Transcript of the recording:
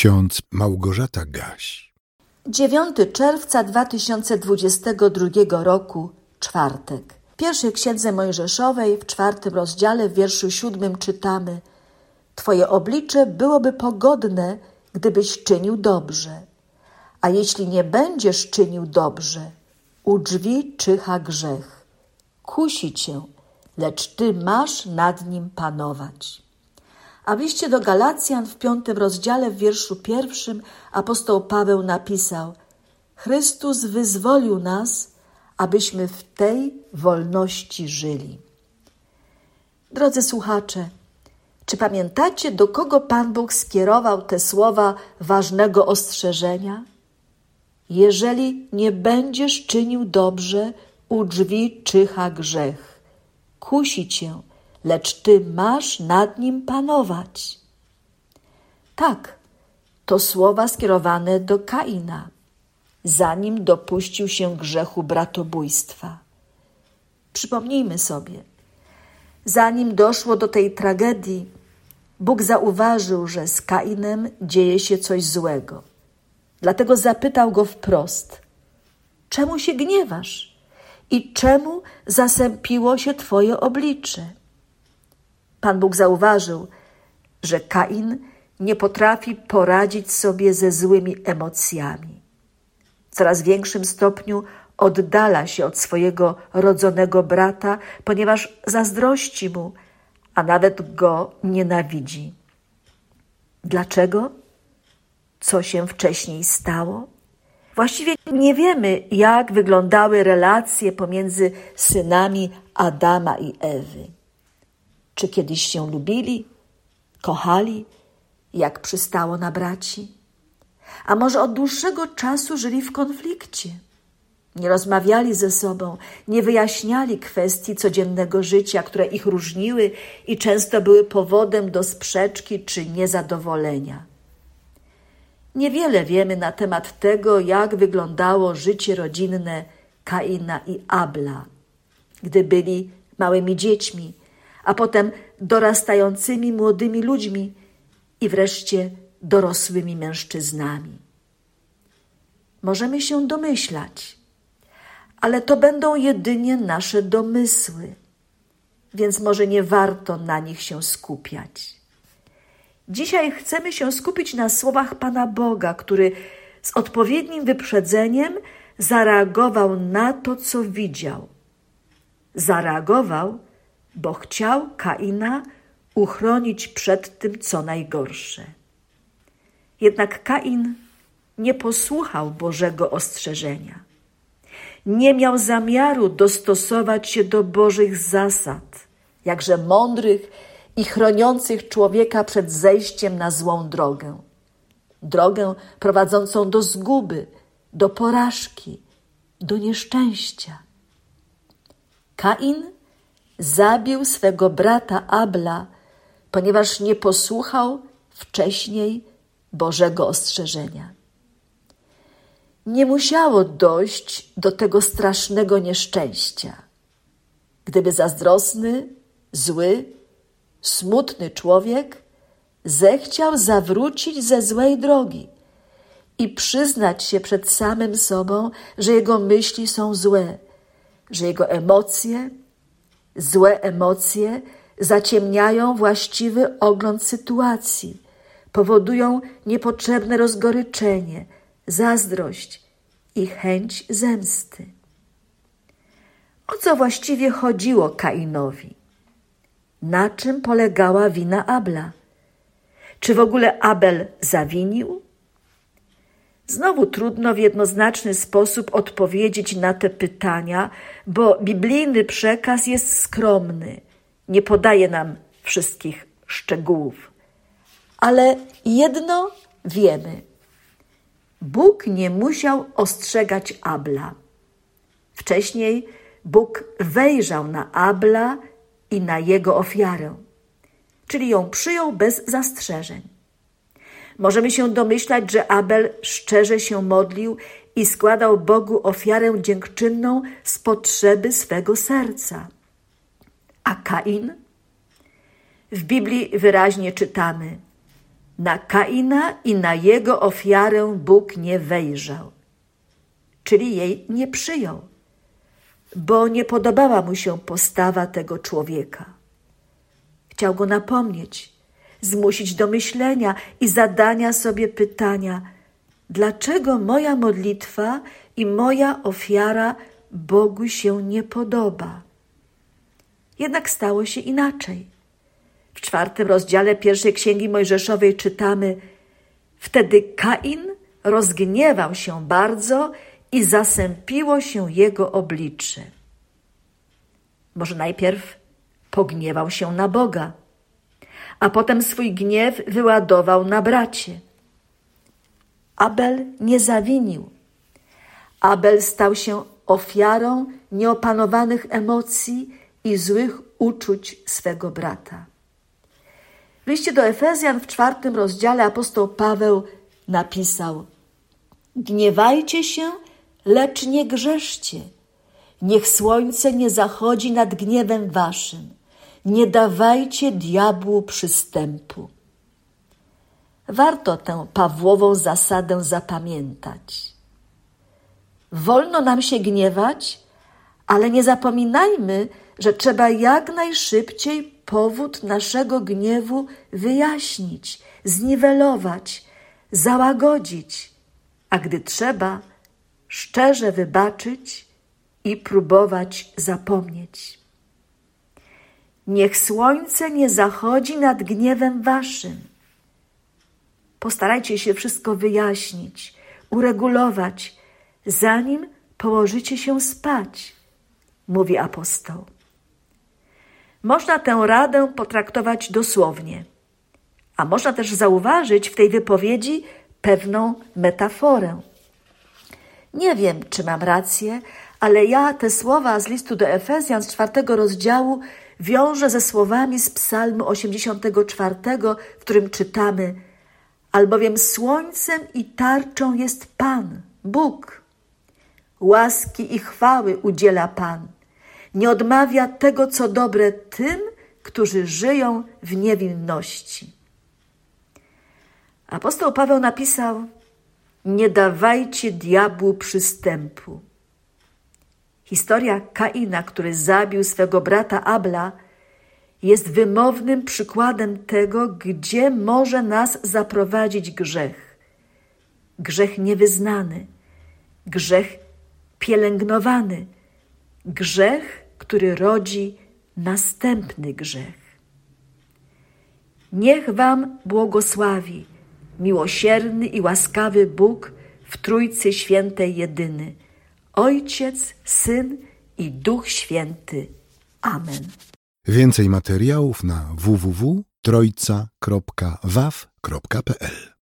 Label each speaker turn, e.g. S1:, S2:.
S1: ksiądz Małgorzata Gaś.
S2: 9 czerwca 2022 roku, czwartek. W pierwszej księdze Mojżeszowej, w czwartym rozdziale, w wierszu siódmym czytamy: Twoje oblicze byłoby pogodne, gdybyś czynił dobrze. A jeśli nie będziesz czynił dobrze, u drzwi czyha grzech. Kusi cię, lecz ty masz nad nim panować. A w liście do Galacjan w piątym rozdziale w wierszu pierwszym apostoł Paweł napisał Chrystus wyzwolił nas, abyśmy w tej wolności żyli. Drodzy słuchacze, czy pamiętacie, do kogo Pan Bóg skierował te słowa ważnego ostrzeżenia? Jeżeli nie będziesz czynił dobrze, u drzwi czyha grzech. Kusi cię, lecz ty masz nad nim panować. Tak, to słowa skierowane do Kaina, zanim dopuścił się grzechu bratobójstwa. Przypomnijmy sobie, zanim doszło do tej tragedii, Bóg zauważył, że z Kainem dzieje się coś złego. Dlatego zapytał go wprost: Czemu się gniewasz? I czemu zasępiło się twoje oblicze? Pan Bóg zauważył, że Kain nie potrafi poradzić sobie ze złymi emocjami. W coraz większym stopniu oddala się od swojego rodzonego brata, ponieważ zazdrości mu, a nawet go nienawidzi. Dlaczego? Co się wcześniej stało? Właściwie nie wiemy, jak wyglądały relacje pomiędzy synami Adama i Ewy. Czy kiedyś się lubili, kochali, jak przystało na braci? A może od dłuższego czasu żyli w konflikcie? Nie rozmawiali ze sobą, nie wyjaśniali kwestii codziennego życia, które ich różniły i często były powodem do sprzeczki czy niezadowolenia. Niewiele wiemy na temat tego, jak wyglądało życie rodzinne Kaina i Abla, gdy byli małymi dziećmi, a potem dorastającymi młodymi ludźmi i wreszcie dorosłymi mężczyznami. Możemy się domyślać, ale to będą jedynie nasze domysły, więc może nie warto na nich się skupiać. Dzisiaj chcemy się skupić na słowach Pana Boga, który z odpowiednim wyprzedzeniem zareagował na to, co widział. Zareagował, bo chciał Kaina uchronić przed tym, co najgorsze. Jednak Kain nie posłuchał Bożego ostrzeżenia. Nie miał zamiaru dostosować się do Bożych zasad, jakże mądrych i chroniących człowieka przed zejściem na złą drogę. Drogę prowadzącą do zguby, do porażki, do nieszczęścia. Kain zabił swego brata Abla, ponieważ nie posłuchał wcześniej Bożego ostrzeżenia. Nie musiało dojść do tego strasznego nieszczęścia. Gdyby zazdrosny, zły, smutny człowiek zechciał zawrócić ze złej drogi i przyznać się przed samym sobą, że jego myśli są złe, że jego emocje, złe emocje zaciemniają właściwy ogląd sytuacji, powodują niepotrzebne rozgoryczenie, zazdrość i chęć zemsty. O co właściwie chodziło Kainowi? na czym polegała wina Abla. Czy w ogóle Abel zawinił? Znowu trudno w jednoznaczny sposób odpowiedzieć na te pytania, bo biblijny przekaz jest skromny, nie podaje nam wszystkich szczegółów. Ale jedno wiemy. Bóg nie musiał ostrzegać Abla. Wcześniej Bóg wejrzał na Abla i na jego ofiarę, czyli ją przyjął bez zastrzeżeń. Możemy się domyślać, że Abel szczerze się modlił i składał Bogu ofiarę dziękczynną z potrzeby swego serca. A Kain? W Biblii wyraźnie czytamy: Na Kaina i na jego ofiarę Bóg nie wejrzał, czyli jej nie przyjął, bo nie podobała mu się postawa tego człowieka. Chciał go napomnieć, zmusić do myślenia i zadania sobie pytania: dlaczego moja modlitwa i moja ofiara Bogu się nie podoba? Jednak stało się inaczej. W czwartym rozdziale pierwszej księgi Mojżeszowej czytamy: Wtedy Kain rozgniewał się bardzo i zasępiło się jego oblicze. Może najpierw pogniewał się na Boga, a potem swój gniew wyładował na bracie. Abel nie zawinił. Abel stał się ofiarą nieopanowanych emocji i złych uczuć swego brata. W liście do Efezjan w czwartym rozdziale apostoł Paweł napisał: Gniewajcie się, lecz nie grzeszcie. Niech słońce nie zachodzi nad gniewem waszym. Nie dawajcie diabłu przystępu. Warto tę Pawłową zasadę zapamiętać. Wolno nam się gniewać, ale nie zapominajmy, że trzeba jak najszybciej powód naszego gniewu wyjaśnić, zniwelować, załagodzić, a gdy trzeba, szczerze wybaczyć i próbować zapomnieć. Niech słońce nie zachodzi nad gniewem waszym. Postarajcie się wszystko wyjaśnić, uregulować, zanim położycie się spać, mówi apostoł. Można tę radę potraktować dosłownie, a można też zauważyć w tej wypowiedzi pewną metaforę. Nie wiem, czy mam rację, ale ja te słowa z listu do Efezjan z czwartego rozdziału wiążę ze słowami z Psalmu 84, w którym czytamy: Albowiem słońcem i tarczą jest Pan, Bóg. Łaski i chwały udziela Pan nie odmawia tego, co dobre tym, którzy żyją w niewinności. Apostoł Paweł napisał: Nie dawajcie diabłu przystępu. Historia Kaina, który zabił swego brata Abla, jest wymownym przykładem tego, gdzie może nas zaprowadzić grzech. Grzech niewyznany, grzech pielęgnowany, grzech, który rodzi następny grzech. Niech Wam błogosławi miłosierny i łaskawy Bóg w Trójcy Świętej Jedyny, Ojciec, Syn i Duch Święty. Amen.
S1: Więcej materiałów na www.trojca.waw.pl